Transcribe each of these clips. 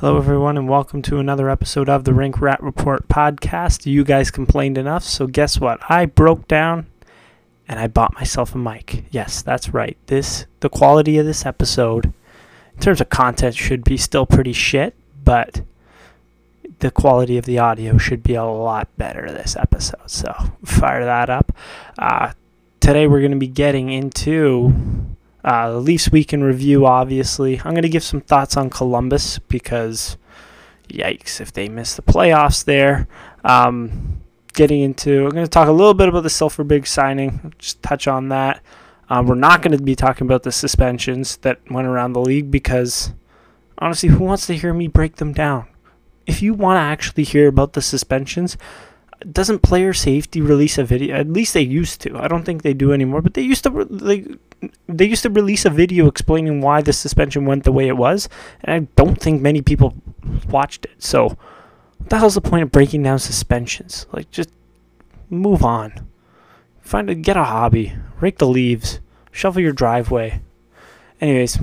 Hello, everyone, and welcome to another episode of the Rink Rat Report podcast. You guys complained enough, so guess what? I broke down and I bought myself a mic. Yes, that's right. This the quality of this episode, in terms of content, should be still pretty shit, but the quality of the audio should be a lot better this episode. So fire that up. Uh, today we're going to be getting into uh, the Leafs week in review, obviously. I'm going to give some thoughts on Columbus because, yikes, if they miss the playoffs there. Um, getting into, I'm going to talk a little bit about the Silfverberg signing, just touch on that. Um, we're not going to be talking about the suspensions that went around the league because, honestly, who wants to hear me break them down? If you want to actually hear about the suspensions, doesn't player safety release a video? At least they used to. I don't think they do anymore, but they used to. Like, they used to release a video explaining why the suspension went the way it was, and I don't think many people watched it. So, what the hell's the point of breaking down suspensions? Like, just move on. Find a get a hobby, rake the leaves, shovel your driveway. Anyways,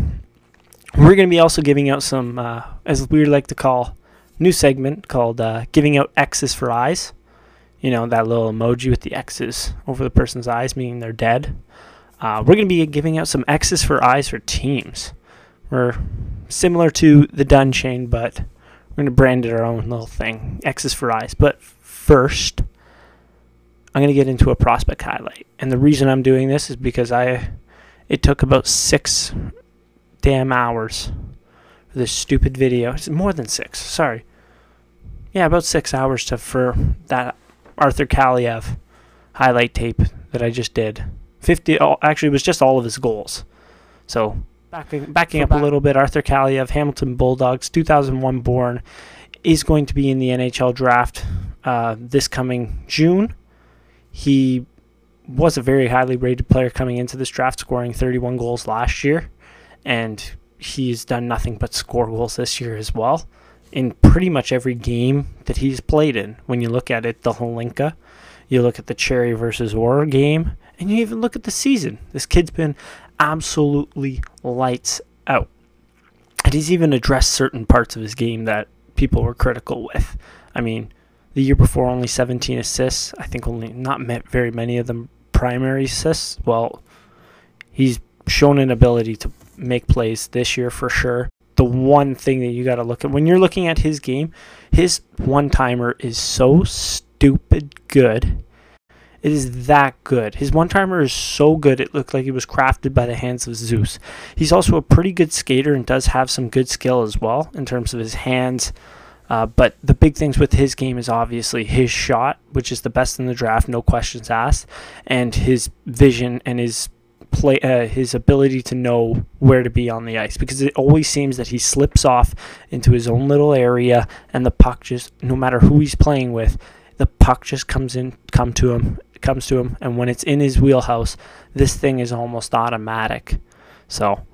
we're gonna be also giving out some, uh, as we like to call, new segment called uh, "Giving Out X's for Eyes." You know that little emoji with the X's over the person's eyes, meaning they're dead. Uh, we're going to be giving out some X's for eyes for teams. We're similar to the Dun chain, but we're going to brand it our own little thing. X's for eyes. But first, I'm going to get into a prospect highlight. And the reason I'm doing this is because I it took about six damn hours for this stupid video. It's more than six. Sorry. Yeah, about six hours to for that Arthur Kaliyev highlight tape that I just did. 50 oh, actually it was just all of his goals. So backing backing up back. a little bit, Arthur Kaliyev, Hamilton Bulldogs, 2001 born, is going to be in the NHL draft uh, this coming June. He was a very highly rated player coming into this draft, scoring 31 goals last year, and he's done nothing but score goals this year as well in pretty much every game that he's played in. When you look at it, the Hlinka, you look at the Cherry versus Orr game, and you even look at the season. This kid's been absolutely lights out. And he's even addressed certain parts of his game that people were critical with. I mean, the year before, only 17 assists. I think only not met very many of them primary assists. Well, he's shown an ability to make plays this year for sure. The one thing that you got to look at when you're looking at his game, his one timer is so stupid good it is that good. His one timer is so good, it looked like it was crafted by the hands of Zeus. He's also a pretty good skater and does have some good skill as well in terms of his hands. Uh, but the big things with his game is obviously his shot, which is the best in the draft, no questions asked, and his vision and his play, uh, his ability to know where to be on the ice. Because it always seems that he slips off into his own little area, and the puck just, no matter who he's playing with, the puck just comes in, come to him, comes to him, and when it's in his wheelhouse, this thing is almost automatic. So,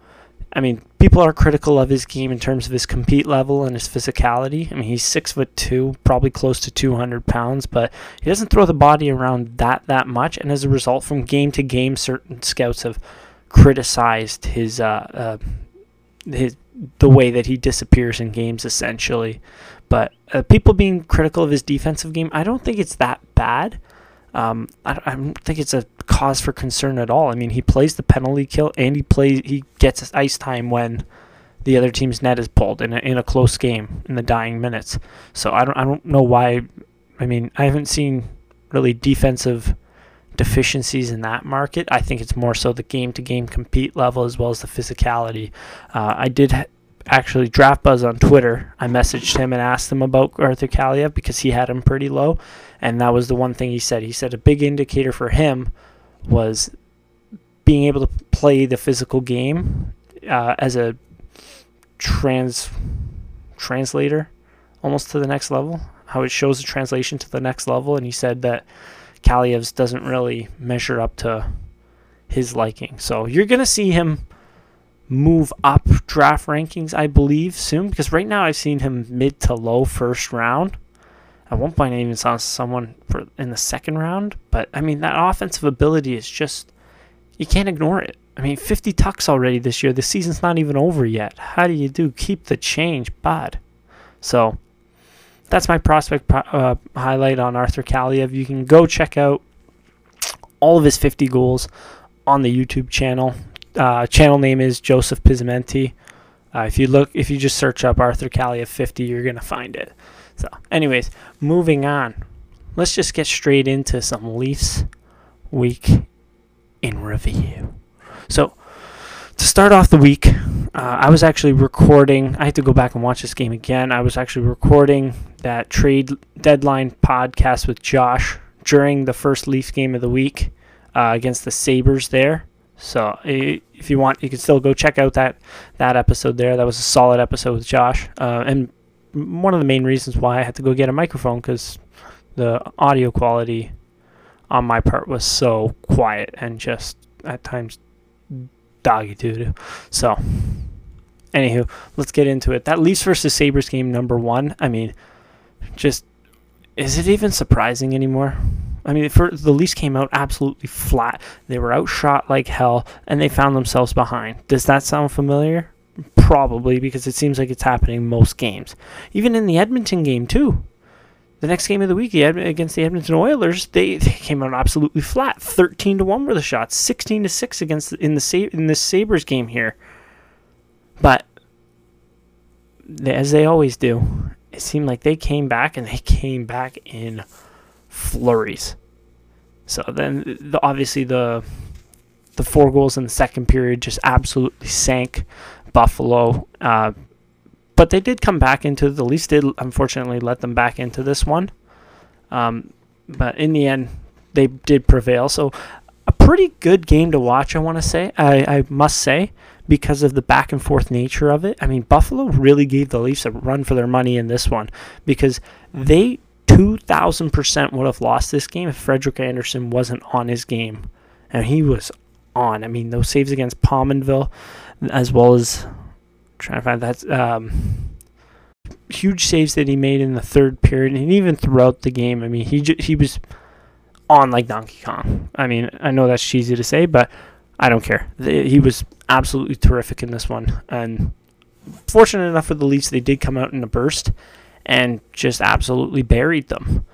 I mean, people are critical of his game in terms of his compete level and his physicality. I mean, he's six foot two, probably close to 200 pounds, but he doesn't throw the body around that that much. And as a result, from game to game, certain scouts have criticized his uh, uh, his the way that he disappears in games, essentially. But uh, people being critical of his defensive game, I don't think it's that bad um, I, I, don't think it's a cause for concern at all. I mean, he plays the penalty kill and he plays he gets ice time when the other team's net is pulled in a, in a close game in the dying minutes. So I don't I don't know why. I mean, I haven't seen really defensive deficiencies in that market. I think it's more so the game to game compete level as well as the physicality. Uh, I did actually draft buzz on Twitter. I messaged him and asked him about Arthur Kaliyev because he had him pretty low, and that was the one thing he said. He said a big indicator for him was being able to play the physical game uh, as a trans translator almost to the next level. How it shows the translation to the next level, and he said that Kaliyev's doesn't really measure up to his liking. So you're gonna see him move up draft rankings, I believe, soon. Because right now I've seen him mid to low first round. At one point, I even saw someone for in the second round. But I mean, that offensive ability is just you can't ignore it. I mean, 50 tucks already this year. The season's not even over yet. How do you do? Keep the change, bud. So that's my prospect uh, highlight on Arthur Kaliyev. You can go check out all of his 50 goals on the YouTube channel. Uh, channel name is Joseph Pizamenti. Uh, if you look, if you just search up Arthur Kaliyev 50, you're gonna find it. So, anyways, moving on. Let's just get straight into some Leafs week in review. So, to start off the week, uh, I was actually recording. I had to go back and watch this game again. I was actually recording that trade deadline podcast with Josh during the first Leafs game of the week uh, against the Sabres there. So if you want, you can still go check out that that episode there. That was a solid episode with Josh, uh, and one of the main reasons why I had to go get a microphone because the audio quality on my part was so quiet and just at times doggy doo So, anywho, let's get into it. That Leafs versus Sabres game number one. I mean, just is it even surprising anymore? I mean, for the Leafs came out absolutely flat. They were outshot like hell, and they found themselves behind. Does that sound familiar? Probably, because it seems like it's happening most games. Even in the Edmonton game too. The next game of the week against the Edmonton Oilers, they, they came out absolutely flat. Thirteen to one were the shots. Sixteen to six against the, in the in the Sabres game here. But as they always do, it seemed like they came back and they came back in flurries. So then, the, obviously the the four goals in the second period just absolutely sank Buffalo. Uh, but they did come back into the Leafs did unfortunately let them back into this one. Um, but in the end, they did prevail. So a pretty good game to watch. I want to say. I, I must say because of the back and forth nature of it. I mean, Buffalo really gave the Leafs a run for their money in this one because they 2000% would have lost this game if Frederik Andersen wasn't on his game. And he was on. I mean, those saves against Pominville, as well as trying to find that um, huge saves that he made in the third period, and even throughout the game. I mean, he he was on like Donkey Kong. I mean, I know that's cheesy to say, but I don't care. He was absolutely terrific in this one, and fortunate enough for the Leafs, they did come out in a burst and just absolutely buried them.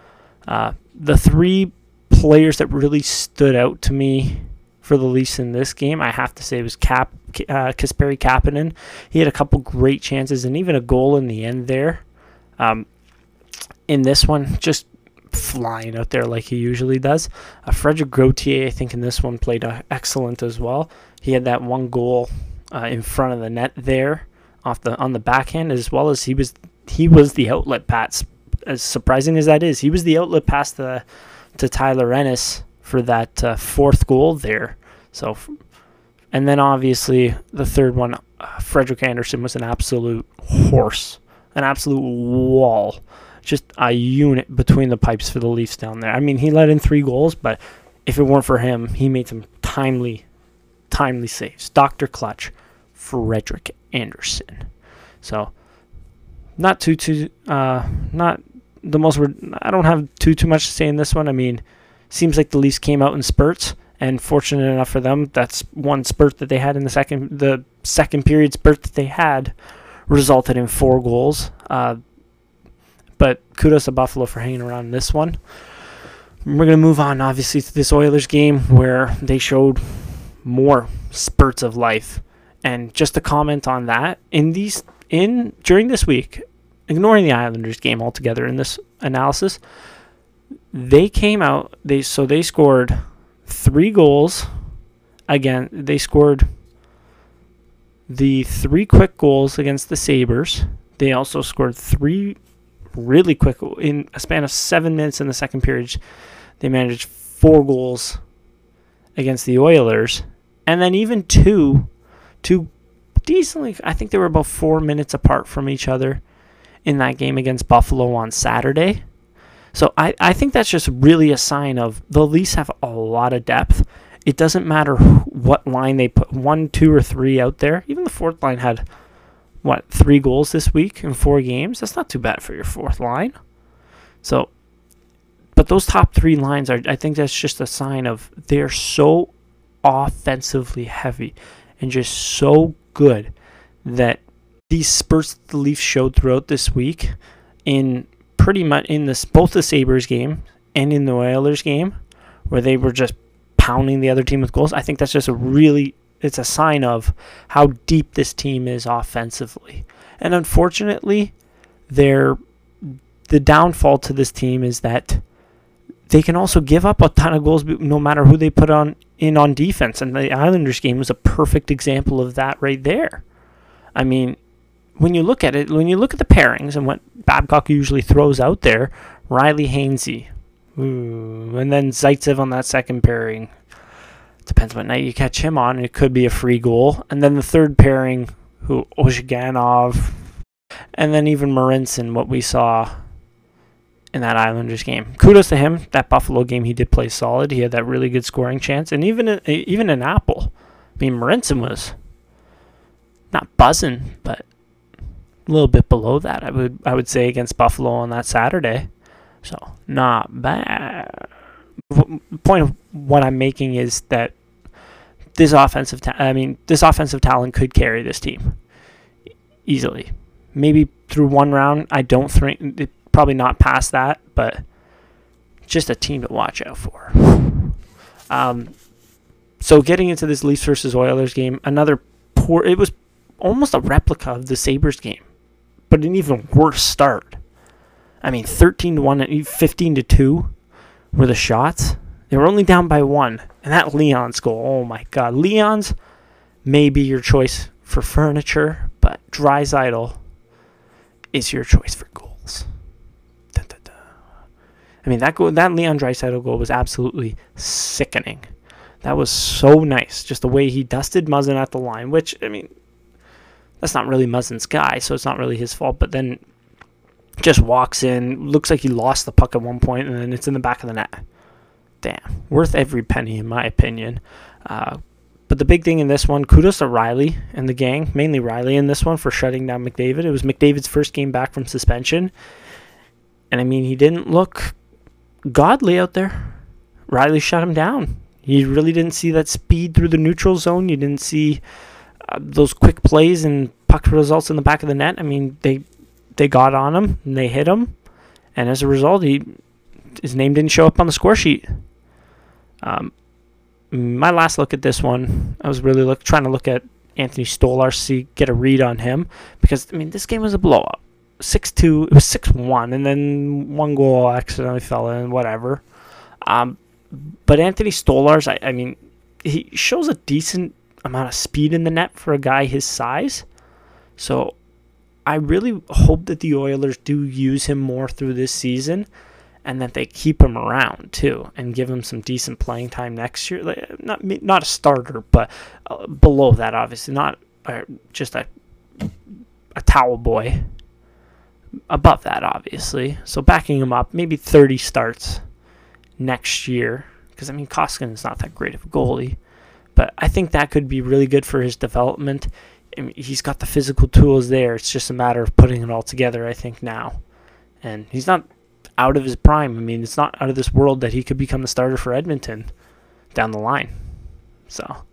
Uh, the three players that really stood out to me for the Leafs in this game, I have to say, it was Cap uh, Kasperi Kapanen. He had a couple great chances and even a goal in the end there. Um, in this one, just flying out there like he usually does. Uh, Frederik Gauthier, I think, in this one played uh, excellent as well. He had that one goal uh, in front of the net there, off the on the backhand, as well as he was he was the outlet pass. As surprising as that is, he was the outlet pass to to Tyler Ennis for that uh, fourth goal there. So, and then obviously the third one, uh, Frederik Andersen was an absolute horse, an absolute wall, just a unit between the pipes for the Leafs down there. I mean, he let in three goals, but if it weren't for him, he made some timely, timely saves. Doctor Clutch, Frederik Andersen. So not too too uh, not the most. I don't have too too much to say in this one. I mean, seems like the Leafs came out in spurts, and fortunate enough for them, that's one spurt that they had in the second the second period spurt that they had resulted in four goals. Uh, but kudos to Buffalo for hanging around in this one. We're gonna move on, obviously, to this Oilers game where they showed more spurts of life. And just to comment on that, in these in during this week, ignoring the Islanders game altogether in this analysis, they came out they so they scored three goals again they scored the three quick goals against the Sabres. They also scored three really quick in a span of seven minutes in the second period. They managed four goals against the Oilers, and then even two, two decently. I think they were about four minutes apart from each other in that game against Buffalo on Saturday. So I, I think that's just really a sign of the Leafs have a lot of depth. It doesn't matter what line they put, one, two, or three out there. Even the fourth line had, what, three goals this week in four games? That's not too bad for your fourth line. So, but those top three lines are, I think that's just a sign of they're so offensively heavy and just so good that these spurts the Leafs showed throughout this week in pretty much in this both the Sabres game and in the Oilers game where they were just pounding the other team with goals. I think that's just a really it's a sign of how deep this team is offensively. And unfortunately, their the downfall to this team is that they can also give up a ton of goals no matter who they put on in on defense. And the Islanders game was a perfect example of that right there. I mean, when you look at it, when you look at the pairings and what Babcock usually throws out there, Rielly Hainsey, and then Zaitsev on that second pairing. Depends what night you catch him on. It could be a free goal. And then the third pairing, who Ozhiganov, and then even Marincin, what we saw in that Islanders game. Kudos to him. That Buffalo game, he did play solid. He had that really good scoring chance, and even uh, even in Apple, I mean, Marincin was not buzzing, but a little bit below that. I would I would say against Buffalo on that Saturday. So not bad. Point of what I'm making is that this offensive, ta- I mean, this offensive talent could carry this team easily. Maybe through one round. I don't think probably not past that, but just a team to watch out for. Um, so getting into this Leafs versus Oilers game, another poor. It was almost a replica of the Sabres game, but an even worse start. I mean, 13 to 1, 15 to 2 were the shots. They were only down by one. And that Leon's goal, oh my God. Leon's may be your choice for furniture, but Draisaitl is your choice for goals. I mean, that goal, that Leon Draisaitl goal was absolutely sickening. That was so nice. Just the way he dusted Muzzin at the line, which, I mean, that's not really Muzzin's guy, so it's not really his fault. But then just walks in, looks like he lost the puck at one point, and then it's in the back of the net. Damn, worth every penny in my opinion. Uh, but the big thing in this one, kudos to Rielly and the gang, mainly Rielly in this one for shutting down McDavid. It was McDavid's first game back from suspension, and I mean he didn't look godly out there. Rielly shut him down. You really didn't see that speed through the neutral zone. You didn't see those quick plays and puck results in the back of the net. I mean, they they got on him and they hit him, and as a result, he his name didn't show up on the score sheet. Um, my last look at this one, I was really look trying to look at Anthony Stolarz, see get a read on him because I mean this game was a blowout, six two. It was six one, and then one goal accidentally fell in, whatever. Um, but Anthony Stolar's, I, I mean, he shows a decent amount of speed in the net for a guy his size. So I really hope that the Oilers do use him more through this season and that they keep him around too and give him some decent playing time next year. Like, not not a starter, but uh, below that, obviously, not uh, just a a towel boy. Above that, obviously. So backing him up, maybe 30 starts next year. Because I mean, Koskinen is not that great of a goalie, but I think that could be really good for his development. I mean, he's got the physical tools there. It's just a matter of putting it all together, I think, now. And he's not out of his prime. I mean, it's not out of this world that he could become the starter for Edmonton down the line. So,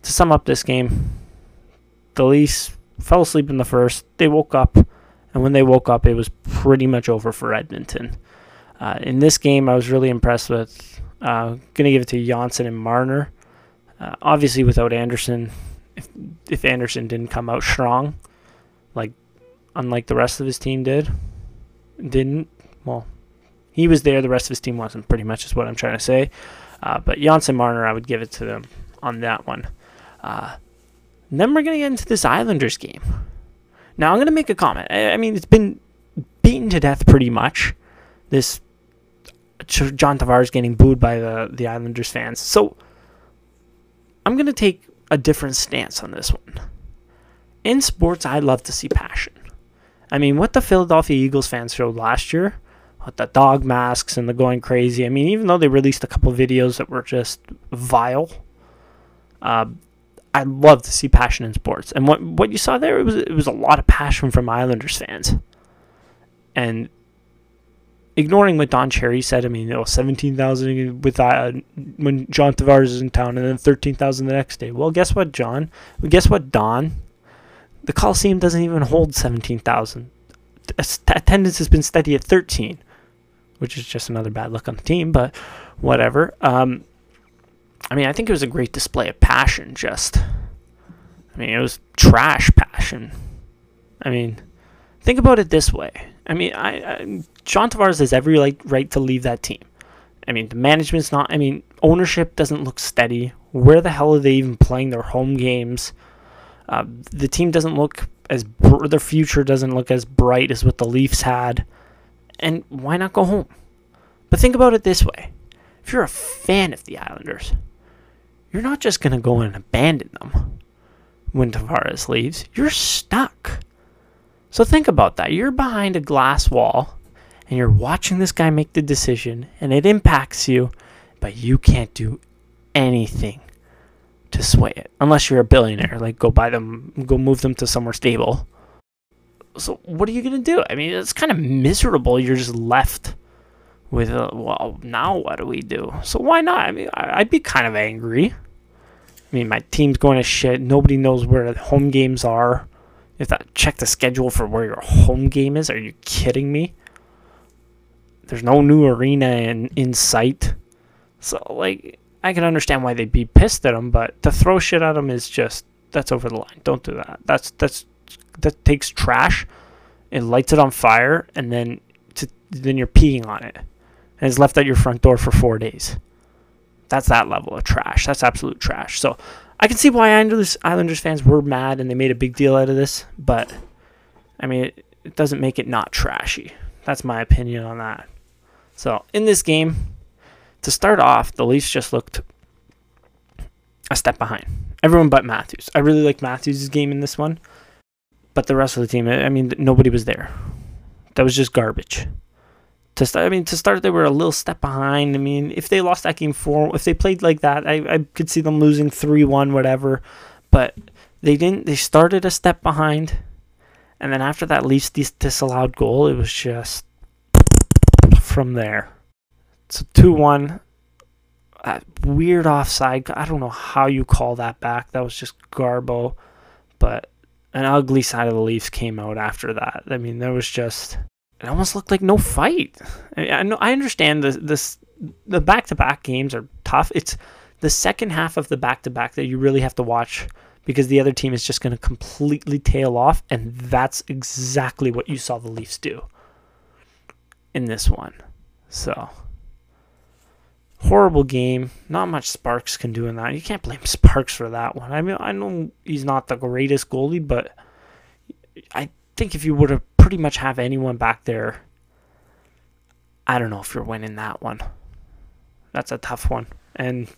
to sum up this game, the Leafs fell asleep in the first. They woke up, and when they woke up, it was pretty much over for Edmonton. Uh, in this game, I was really impressed with. Uh, gonna give it to Johnsson and Marner. Uh, obviously, without Andersen, if if Andersen didn't come out strong, like unlike the rest of his team did, didn't well, he was there. The rest of his team wasn't. Pretty much is what I'm trying to say. Uh, but Johnsson Marner, I would give it to them on that one. Uh, then we're gonna get into this Islanders game. Now I'm gonna make a comment. I, I mean, it's been beaten to death pretty much. This John Tavares getting booed by the the Islanders fans. So I'm gonna take a different stance on this one. In sports, I love to see passion. I mean, what the Philadelphia Eagles fans showed last year, with the dog masks and the going crazy. I mean, even though they released a couple videos that were just vile, uh, I love to see passion in sports. And what what you saw there, it was it was a lot of passion from Islanders fans. And ignoring what Don Cherry said, I mean, you know, 17,000 with uh, when John Tavares is in town and then 13,000 the next day. Well, guess what, John? Well, guess what, Don? The Coliseum doesn't even hold 17,000. Attendance has been steady at 13, which is just another bad luck on the team, but whatever. Um, I mean, I think it was a great display of passion, just. I mean, it was trash passion. I mean, think about it this way. I mean, I, I John Tavares has every like right to leave that team. I mean, the management's not. I mean, ownership doesn't look steady. Where the hell are they even playing their home games? Uh, the team doesn't look as br- their future doesn't look as bright as what the Leafs had. And why not go home? But think about it this way: if you're a fan of the Islanders, you're not just gonna go and abandon them when Tavares leaves. You're stuck. So think about that. You're behind a glass wall and you're watching this guy make the decision and it impacts you, but you can't do anything to sway it unless you're a billionaire. Like go buy them, go move them to somewhere stable. So what are you gonna do? I mean, it's kind of miserable. You're just left with, a, well, now what do we do? So why not? I mean, I'd be kind of angry. I mean, my team's going to shit. Nobody knows where the home games are. Have to check the schedule for where your home game is. Are you kidding me? There's no new arena in, in sight. So, like, I can understand why they'd be pissed at him, but to throw shit at him is just, that's over the line. Don't do that. That's, that's, that takes trash and lights it on fire, and then, to, then you're peeing on it. And it's left at your front door for four days. That's that level of trash. That's absolute trash. So, I can see why Islanders, Islanders fans were mad and they made a big deal out of this, but I mean, it, it doesn't make it not trashy. That's my opinion on that. So in this game, to start off, the Leafs just looked a step behind. Everyone but Matthews. I really like Matthews' game in this one, but the rest of the team, I mean, nobody was there. That was just garbage. To start, I mean, to start, they were a little step behind. I mean, if they lost that game four, if they played like that, I, I could see them losing three one, whatever. But they didn't. They started a step behind, and then after that Leafs dis- disallowed goal, it was just from there. So 2 1. Uh, weird offside. I don't know how you call that back. That was just Garbo. But an ugly side of the Leafs came out after that. I mean, there was just. It almost looked like no fight. I, know. I understand the this the back to back games are tough. It's the second half of the back to back that you really have to watch because the other team is just going to completely tail off, and that's exactly what you saw the Leafs do in this one. So horrible game. Not much Sparks can do in that. You can't blame Sparks for that one. I mean, I know he's not the greatest goalie, but I think if you would to pretty much have anyone back there, I don't know if you're winning that one. That's a tough one. And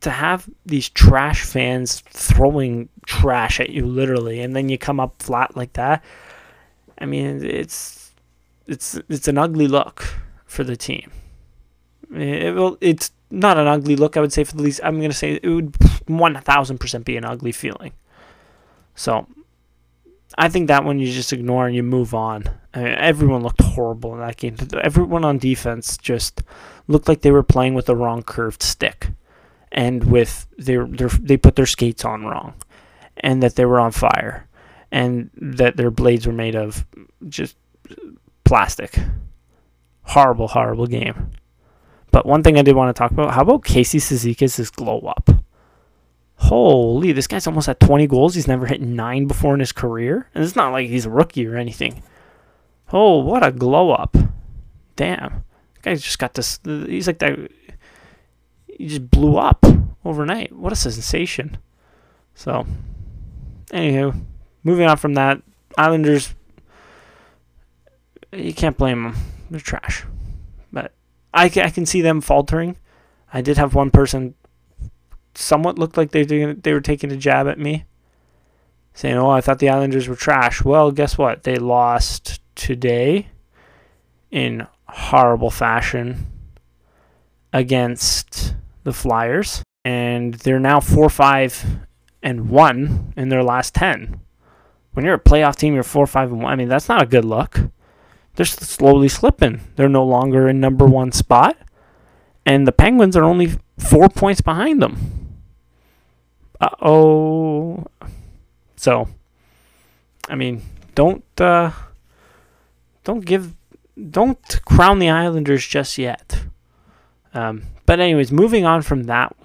to have these trash fans throwing trash at you literally and then you come up flat like that, I mean, it's it's it's an ugly look for the team. It, well, it's not an ugly look. I would say for the least, I'm gonna say it would one thousand percent be an ugly feeling. So, I think that one you just ignore and you move on. I mean, everyone looked horrible in that game. Everyone on defense just looked like they were playing with the wrong curved stick, and with their, their they put their skates on wrong, and that they were on fire, and that their blades were made of just plastic. Horrible, horrible game. But one thing I did want to talk about, how about Casey Cizikas' glow up? Holy, this guy's almost at 20 goals. He's never hit nine before in his career. And it's not like he's a rookie or anything. Oh, what a glow up. Damn. This guy's just got this. He's like that. He just blew up overnight. What a sensation. So, anywho, moving on from that, Islanders you can't blame them. They're trash. But I, I can see them faltering. I did have one person somewhat looked like they they were taking a jab at me, saying, "Oh, I thought the Islanders were trash." Well, guess what? They lost today in horrible fashion against the Flyers, and they're now four five and one in their last ten. When you're a playoff team, you're four five and one. I mean, that's not a good look they're slowly slipping. They're no longer in number one spot, and the Penguins are only four points behind them. Uh oh. So I mean, don't uh, don't give don't crown the Islanders just yet. Um, but anyways, moving on from that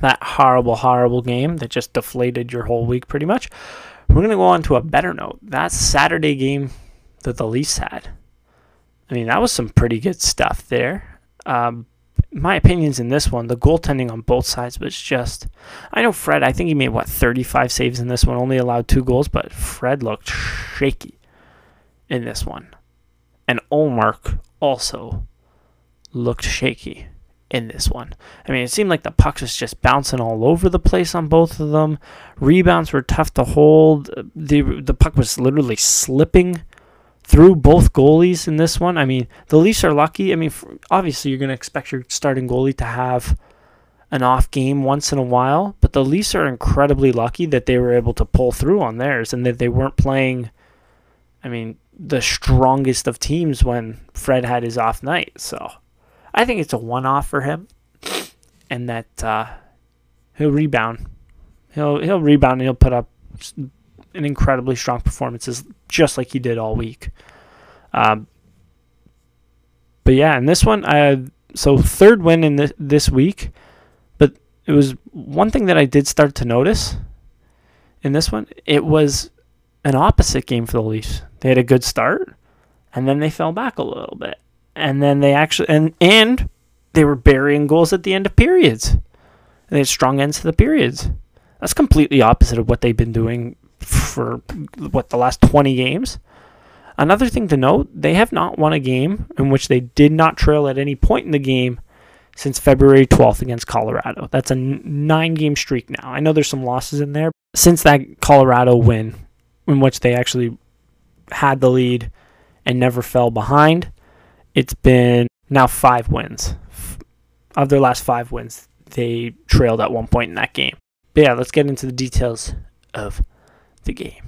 that horrible, horrible game that just deflated your whole week pretty much. We're gonna go on to a better note. That Saturday game that the Leafs had. I mean, that was some pretty good stuff there. Um, my opinions in this one, the goaltending on both sides was just. I know Fred. I think he made what 35 saves in this one, only allowed two goals, but Fred looked shaky in this one, and Ullmark also looked shaky in this one. I mean, it seemed like the puck was just bouncing all over the place on both of them. Rebounds were tough to hold. The the puck was literally slipping through both goalies in this one. I mean, the Leafs are lucky. I mean, obviously you're going to expect your starting goalie to have an off game once in a while, but the Leafs are incredibly lucky that they were able to pull through on theirs and that they weren't playing I mean, the strongest of teams when Fred had his off night. So, I think it's a one-off for him, and that uh, he'll rebound. He'll he'll rebound and he'll put up an incredibly strong performances, just like he did all week. Um, but yeah, in this one, I so third win in this this week, but it was one thing that I did start to notice in this one. It was an opposite game for the Leafs. They had a good start, and then they fell back a little bit and then they actually and and they were burying goals at the end of periods. And they had strong ends to the periods. That's completely opposite of what they've been doing for what the last 20 games. Another thing to note, they have not won a game in which they did not trail at any point in the game since February 12th against Colorado. That's a nine game streak now. I know there's some losses in there. Since that Colorado win, in which they actually had the lead and never fell behind, it's been now five wins. Of their last five wins, they trailed at one point in that game. But yeah, let's get into the details of the game.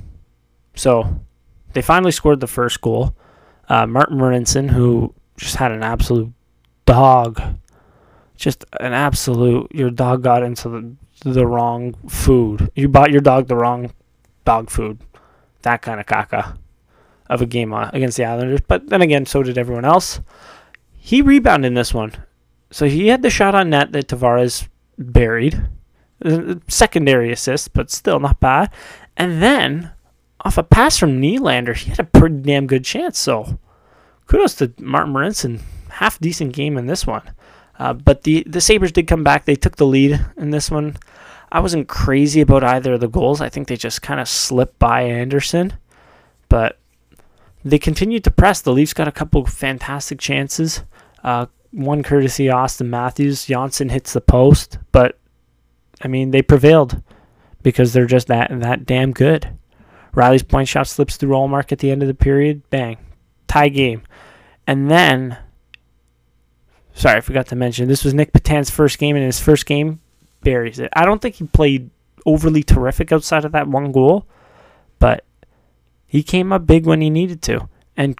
So they finally scored the first goal. Uh, Martin Marincin, who just had an absolute dog, just an absolute. Your dog got into the, the wrong food. You bought your dog the wrong dog food. That kind of caca of a game uh, against the Islanders. But then again, so did everyone else. He rebounded in this one. So he had the shot on net that Tavares buried. Secondary assist, but still not bad. And then, off a pass from Nylander, he had a pretty damn good chance. So kudos to Martin Marincin. Half decent game in this one. Uh, but the, the Sabres did come back. They took the lead in this one. I wasn't crazy about either of the goals. I think they just kind of slipped by Andersen. But they continued to press. The Leafs got a couple fantastic chances. Uh, one courtesy Auston Matthews. Johnsson hits the post, but I mean they prevailed because they're just that that damn good. Rielly's point shot slips through Ullmark at the end of the period. Bang, tie game, and then. Sorry, I forgot to mention this was Nick Petan's first game, and his first game buries it. I don't think he played overly terrific outside of that one goal, but he came up big when he needed to. And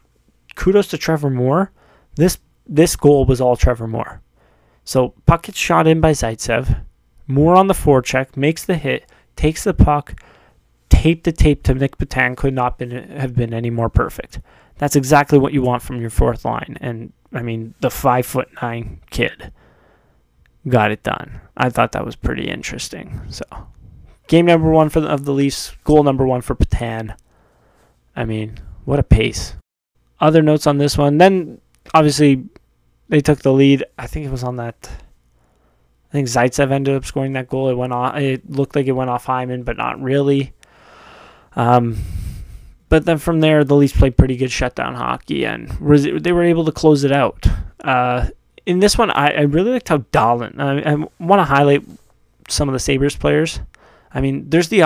kudos to Trevor Moore. This this goal was all Trevor Moore. So puck gets shot in by Zaitsev. Moore on the forecheck makes the hit, takes the puck, tape to tape to Nick Petan could not been, have been any more perfect. That's exactly what you want from your fourth line. And I mean, the five foot nine kid got it done. I thought that was pretty interesting. So, game number one for the, of the Leafs, goal number one for Petan. I mean, what a pace. Other notes on this one. Then, obviously, they took the lead. I think it was on that. I think Zaitsev ended up scoring that goal. It went off. It looked like it went off Hyman, but not really. Um, but then from there, the Leafs played pretty good shutdown hockey, and they were able to close it out. Uh, in this one, I, I really liked how Dahlin. I, I want to highlight some of the Sabres players. I mean, there's the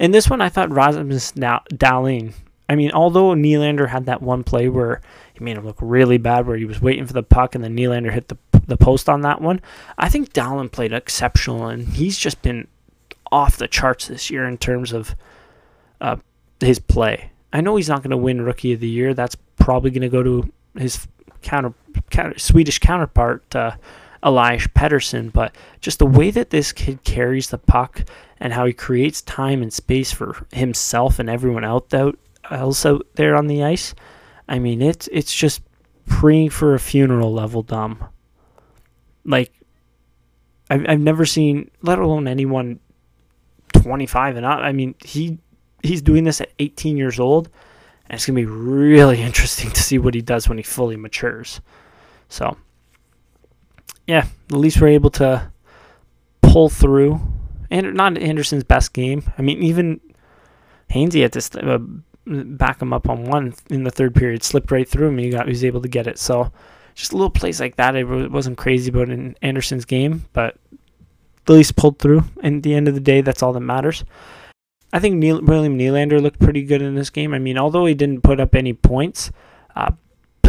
in this one, I thought Rasmus Dahlin. I mean, although Nylander had that one play where he made him look really bad, where he was waiting for the puck and then Nylander hit the the post on that one, I think Dahlin played exceptional, and he's just been off the charts this year in terms of uh, his play. I know he's not going to win Rookie of the Year. That's probably going to go to his counter, counter Swedish counterpart, uh, Elias Pettersson, but just the way that this kid carries the puck and how he creates time and space for himself and everyone out else out there on the ice. I mean, it's it's just praying for a funeral level dumb. Like, I've I've never seen, let alone anyone 25 and up. I mean, he he's doing this at 18 years old, and it's gonna be really interesting to see what he does when he fully matures. So, yeah, at least we're able to pull through. And not Andersen's best game. I mean, even Hainsey at this uh, back him up on one in the third period, slipped right through him. He got he was able to get it. So, just little plays like that. I wasn't crazy about in Andersen's game, but at least pulled through. And at the end of the day, that's all that matters. I think Neil, William Nylander looked pretty good in this game. I mean, although he didn't put up any points, uh,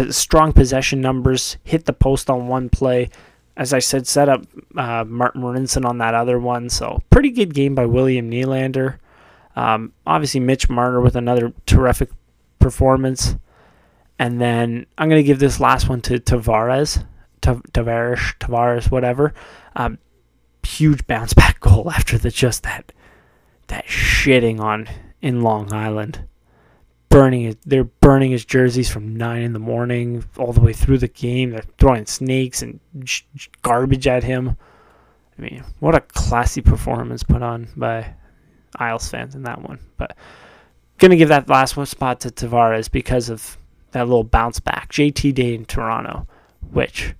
strong possession numbers, hit the post on one play. As I said, set up uh, Martin Marincin on that other one. So pretty good game by William Nylander. Um, obviously, Mitch Marner with another terrific performance. And then I'm going to give this last one to Tavares, Tavares, Tavares, whatever. Um, huge bounce back goal after the just that that shitting on in Long Island. Burning it, they're burning his jerseys from nine in the morning all the way through the game. They're throwing snakes and garbage at him. I mean, what a classy performance put on by Isles fans in that one. But gonna give that last one spot to Tavares because of that little bounce back. JT Day in Toronto, which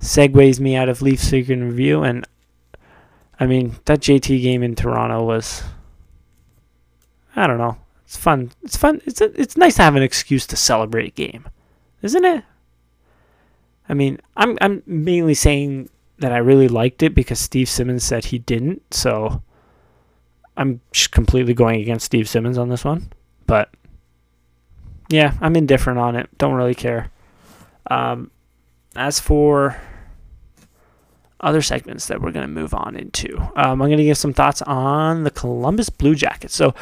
segues me out of Leafs Figure Review. And I mean, that JT game in Toronto was I don't know. It's fun. It's fun. It's a, it's nice to have an excuse to celebrate a game, isn't it? I mean, I'm I'm mainly saying that I really liked it because Steve Simmons said he didn't, so I'm just completely going against Steve Simmons on this one. But yeah, I'm indifferent on it. Don't really care. Um, as for other segments that we're going to move on into, um, I'm going to give some thoughts on the Columbus Blue Jackets. So,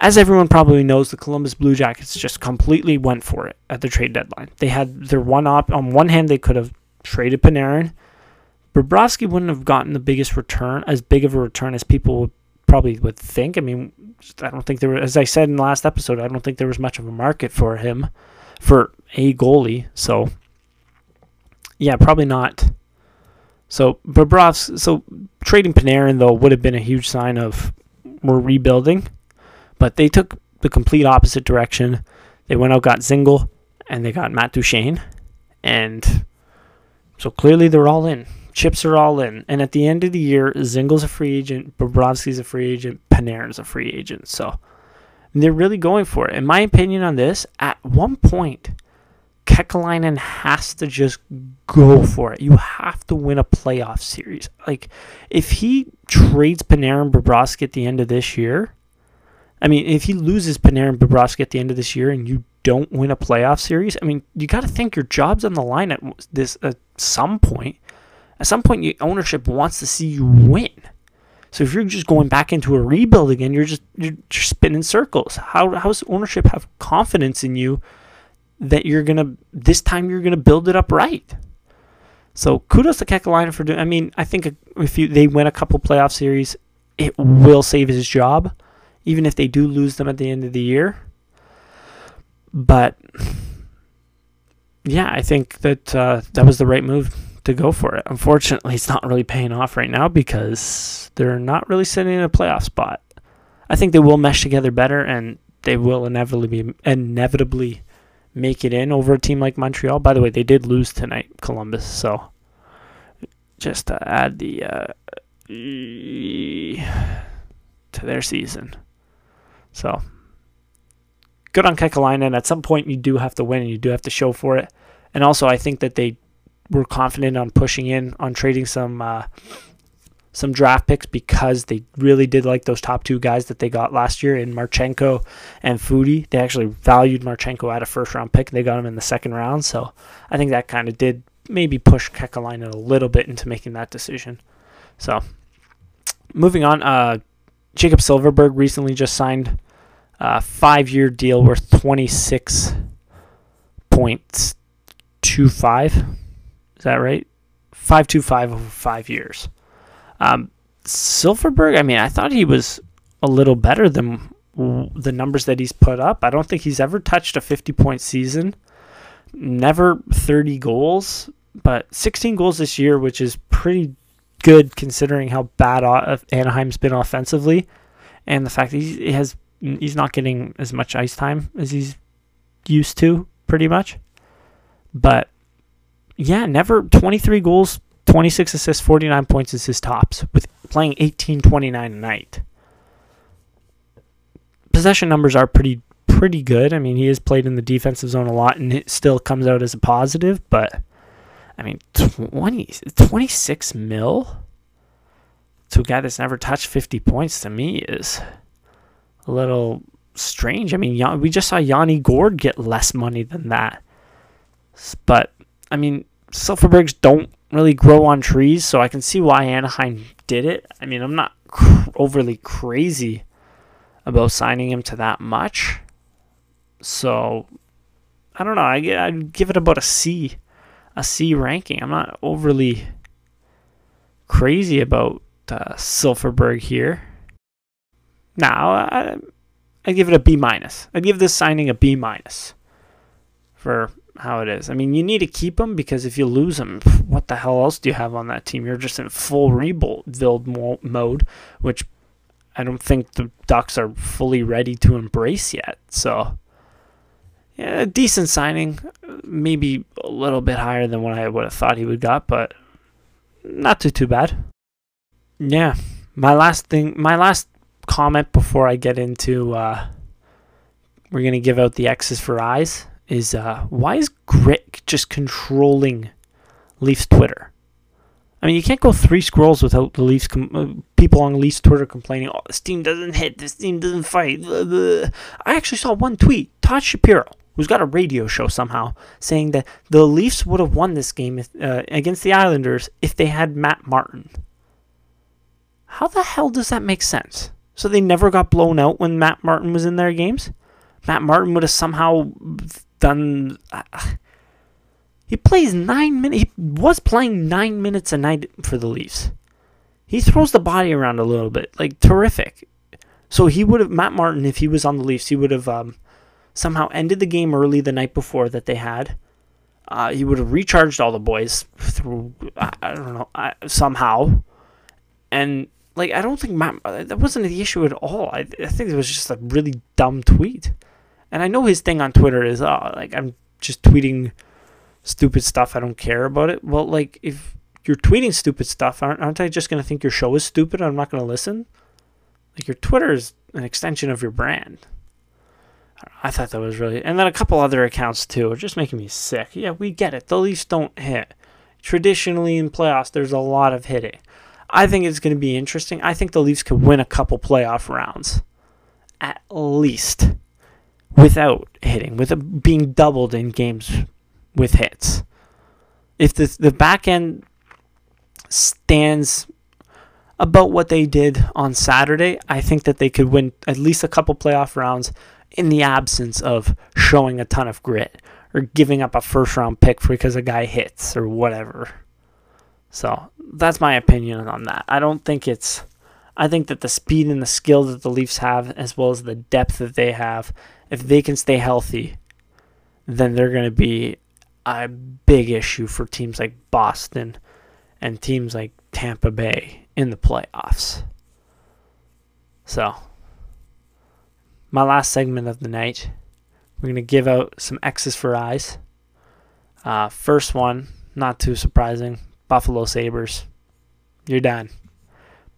as everyone probably knows, the Columbus Blue Jackets just completely went for it at the trade deadline. They had their one op. On one hand, they could have traded Panarin. Bobrovsky wouldn't have gotten the biggest return, as big of a return as people would probably would think. I mean, I don't think there was, as I said in the last episode, I don't think there was much of a market for him, for a goalie. So, yeah, probably not. So Bobrovsky, so trading Panarin though would have been a huge sign of we're rebuilding. But they took the complete opposite direction. They went out, got Dzingel, and they got Matt Duchene. And so clearly they're all in. Chips are all in. And at the end of the year, Dzingel's a free agent, Bobrovsky's a free agent, Panarin's a free agent. So they're really going for it. In my opinion on this, at one point, Kekalainen has to just go for it. You have to win a playoff series. Like, if he trades Panarin Bobrovsky at the end of this year, I mean, if he loses Panarin Bobrovsky at the end of this year and you don't win a playoff series, I mean, you got to think your job's on the line at this at some point. At some point, your ownership wants to see you win. So if you're just going back into a rebuild again, you're just you're spinning circles. How how does ownership have confidence in you that you're gonna this time you're gonna build it up right? So kudos to Kekalainen for doing. I mean, I think if you they win a couple playoff series, it will save his job even if they do lose them at the end of the year. But yeah, I think that uh, that was the right move to go for it. Unfortunately, it's not really paying off right now because they're not really sitting in a playoff spot. I think they will mesh together better and they will inevitably be, inevitably make it in over a team like Montreal. By the way, they did lose tonight, Columbus. So just to add the uh, to their season. So good on Kekalainen. And at some point, you do have to win and you do have to show for it. And also, I think that they were confident on pushing in on trading some uh, some draft picks because they really did like those top two guys that they got last year in Marchenko and Foudy. They actually valued Marchenko at a first round pick. They got him in the second round, so I think that kind of did maybe push Kekalainen a little bit into making that decision. So moving on, uh, Jakob Silfverberg recently just signed a five-year deal worth twenty six point two five. Is that right? 5.25 over five years. Um, Silfverberg, I mean, I thought he was a little better than the numbers that he's put up. I don't think he's ever touched a 50 point season, never 30 goals, but 16 goals this year, which is pretty good considering how bad Anaheim's been offensively, and the fact that he has he's not getting as much ice time as he's used to, pretty much. But yeah, never 23 goals, 26 assists, 49 points is his tops with playing 18 29 a night. Possession numbers are pretty pretty good. I mean, he has played in the defensive zone a lot and it still comes out as a positive, but I mean, 20, 26 mil to a guy that's never touched 50 points to me is a little strange. I mean, we just saw Yanni Gourde get less money than that. But, I mean, Silfverbergs don't really grow on trees, so I can see why Anaheim did it. I mean, I'm not cr- overly crazy about signing him to that much. So, I don't know. I, I'd give it about a C a C ranking. I'm not overly crazy about uh, Silfverberg here. Now, I, I give it a B minus. I give this signing a B minus for how it is. I mean, you need to keep them because if you lose them, what the hell else do you have on that team? You're just in full rebuild mode, which I don't think the Ducks are fully ready to embrace yet. So yeah, decent signing. Maybe a little bit higher than what I would have thought he would got, but not too too bad. Yeah, my last thing, my last comment before I get into, uh, we're gonna give out the X's for eyes. Is uh, why is Grit just controlling Leafs Twitter? I mean, you can't go three scrolls without the Leafs com- uh, people on Leafs Twitter complaining, "Oh, this team doesn't hit. This team doesn't fight." Blah, blah. I actually saw one tweet. Todd Shapiro who's got a radio show somehow, saying that the Leafs would have won this game if, uh, against the Islanders if they had Matt Martin. How the hell does that make sense? So they never got blown out when Matt Martin was in their games? Matt Martin would have somehow done. Uh, he plays nine minutes. He was playing nine minutes a night for the Leafs. He throws the body around a little bit, like terrific. So he would have Matt Martin if he was on the Leafs. He would have um, somehow ended the game early the night before that they had. Uh, he would have recharged all the boys through I, I don't know I, somehow, and like I don't think Matt that wasn't the issue at all. I, I think it was just a really dumb tweet, and I know his thing on Twitter is oh, like I'm just tweeting stupid stuff. I don't care about it. Well, like if you're tweeting stupid stuff, aren't, aren't I just gonna think your show is stupid? I'm not gonna listen. Like your Twitter is an extension of your brand. I thought that was really, and then a couple other accounts too are just making me sick. Yeah, we get it. The Leafs don't hit. Traditionally in playoffs, there's a lot of hitting. I think it's going to be interesting. I think the Leafs could win a couple playoff rounds, at least, without hitting, with being doubled in games with hits. If the the back end stands about what they did on Saturday, I think that they could win at least a couple playoff rounds in the absence of showing a ton of grit or giving up a first round pick because a guy hits or whatever. So that's my opinion on that. I don't think it's. I think that the speed and the skill that the Leafs have, as well as the depth that they have, if they can stay healthy, then they're going to be a big issue for teams like Boston and teams like Tampa Bay in the playoffs. So my last segment of the night. We're going to give out some X's for eyes. Uh, first one, not too surprising Buffalo Sabres. You're done.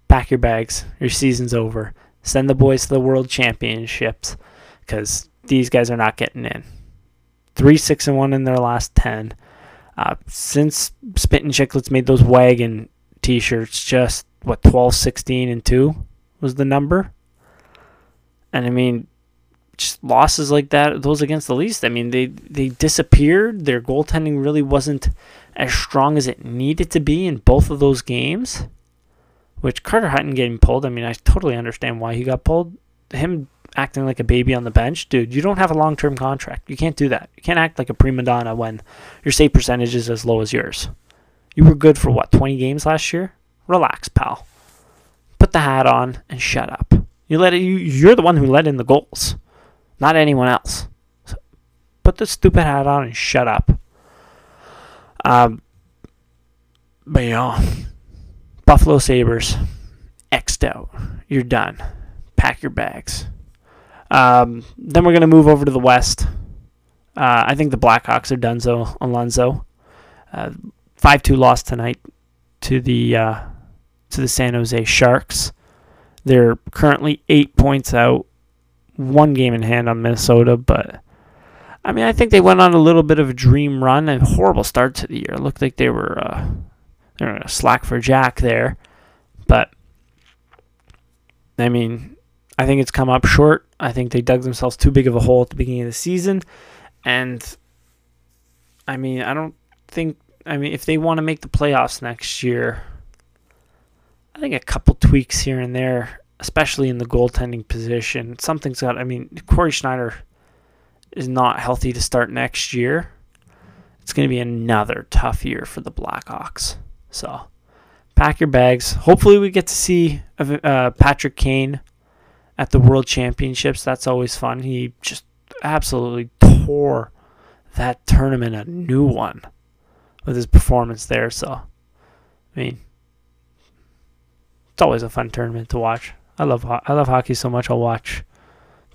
Pack your bags. Your season's over. Send the boys to the World Championships because these guys are not getting in. 3 6 and 1 in their last 10. Uh, since Spittin' Chicklets made those wagon t shirts, just what, 12, 16, and 2 was the number? And I mean, just losses like that, those against the Leafs. I mean, they they disappeared. Their goaltending really wasn't as strong as it needed to be in both of those games. Which Carter Hutton getting pulled, I mean, I totally understand why he got pulled. Him acting like a baby on the bench, dude, you don't have a long term contract. You can't do that. You can't act like a prima donna when your save percentage is as low as yours. You were good for what, 20 games last year? Relax, pal. Put the hat on and shut up. You let it, you, you're the one who let in the goals, not anyone else. So put the stupid hat on and shut up. Um, but know, Buffalo Sabres, X'd out. You're done. Pack your bags. Um, then we're going to move over to the West. Uh, I think the Blackhawks are done, so Alonso. Uh, 5 2 loss tonight to the uh, to the San Jose Sharks. They're currently eight points out, one game in hand on Minnesota, but I mean, I think they went on a little bit of a dream run and horrible start to the year. It looked like they were uh, they were slack for Jack there, but I mean, I think it's come up short. I think they dug themselves too big of a hole at the beginning of the season, and I mean, I don't think. I mean, if they want to make the playoffs next year, I think a couple tweaks here and there, especially in the goaltending position. Something's got. I mean, Corey Schneider is not healthy to start next year. It's going to be another tough year for the Blackhawks. So, pack your bags. Hopefully, we get to see uh, Patrick Kane at the World Championships. That's always fun. He just absolutely tore that tournament a new one with his performance there. So, I mean, it's always a fun tournament to watch. I love I love hockey so much. I'll watch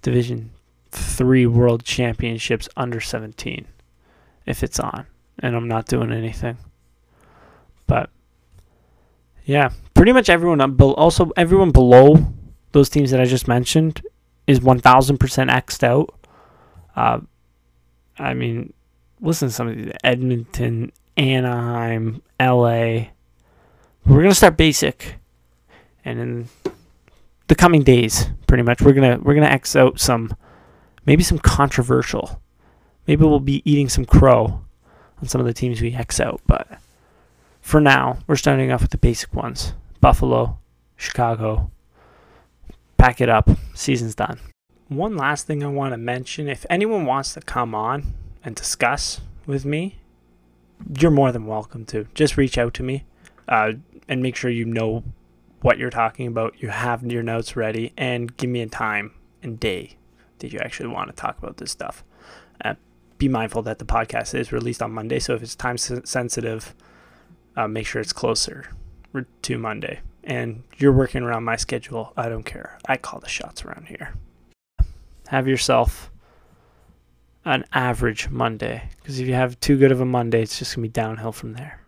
Division Three World Championships under 17 if it's on, and I'm not doing anything. But yeah, pretty much everyone also everyone below those teams that I just mentioned is 1,000% xed out. Uh, I mean, listen to some of these Edmonton, Anaheim, LA. We're gonna start basic and in the coming days, pretty much, we're gonna we're gonna X out some, maybe some controversial. Maybe we'll be eating some crow on some of the teams we X out, but for now, we're starting off with the basic ones: Buffalo, Chicago. Pack it up. Season's done. One last thing I want to mention: if anyone wants to come on and discuss with me, you're more than welcome to. Just reach out to me, uh, and make sure you know what you're talking about, you have your notes ready, and give me a time and day that you actually want to talk about this stuff. Uh, be mindful that the podcast is released on Monday, so if it's time sensitive, uh, make sure it's closer to Monday. And you're working around my schedule. I don't care. I call the shots around here. Have yourself an average Monday, because if you have too good of a Monday, it's just gonna be downhill from there.